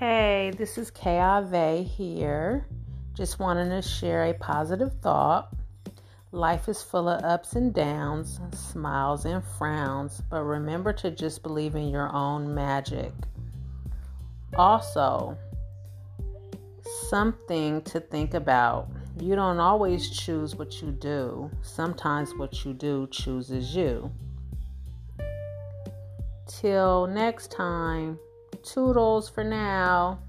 Hey, this is KIV here. Just wanting to share a positive thought. Life is full of ups and downs, smiles and frowns, but remember to just believe in your own magic. Also, something to think about. You don't always choose what you do, sometimes what you do chooses you. Till next time, toodles for now.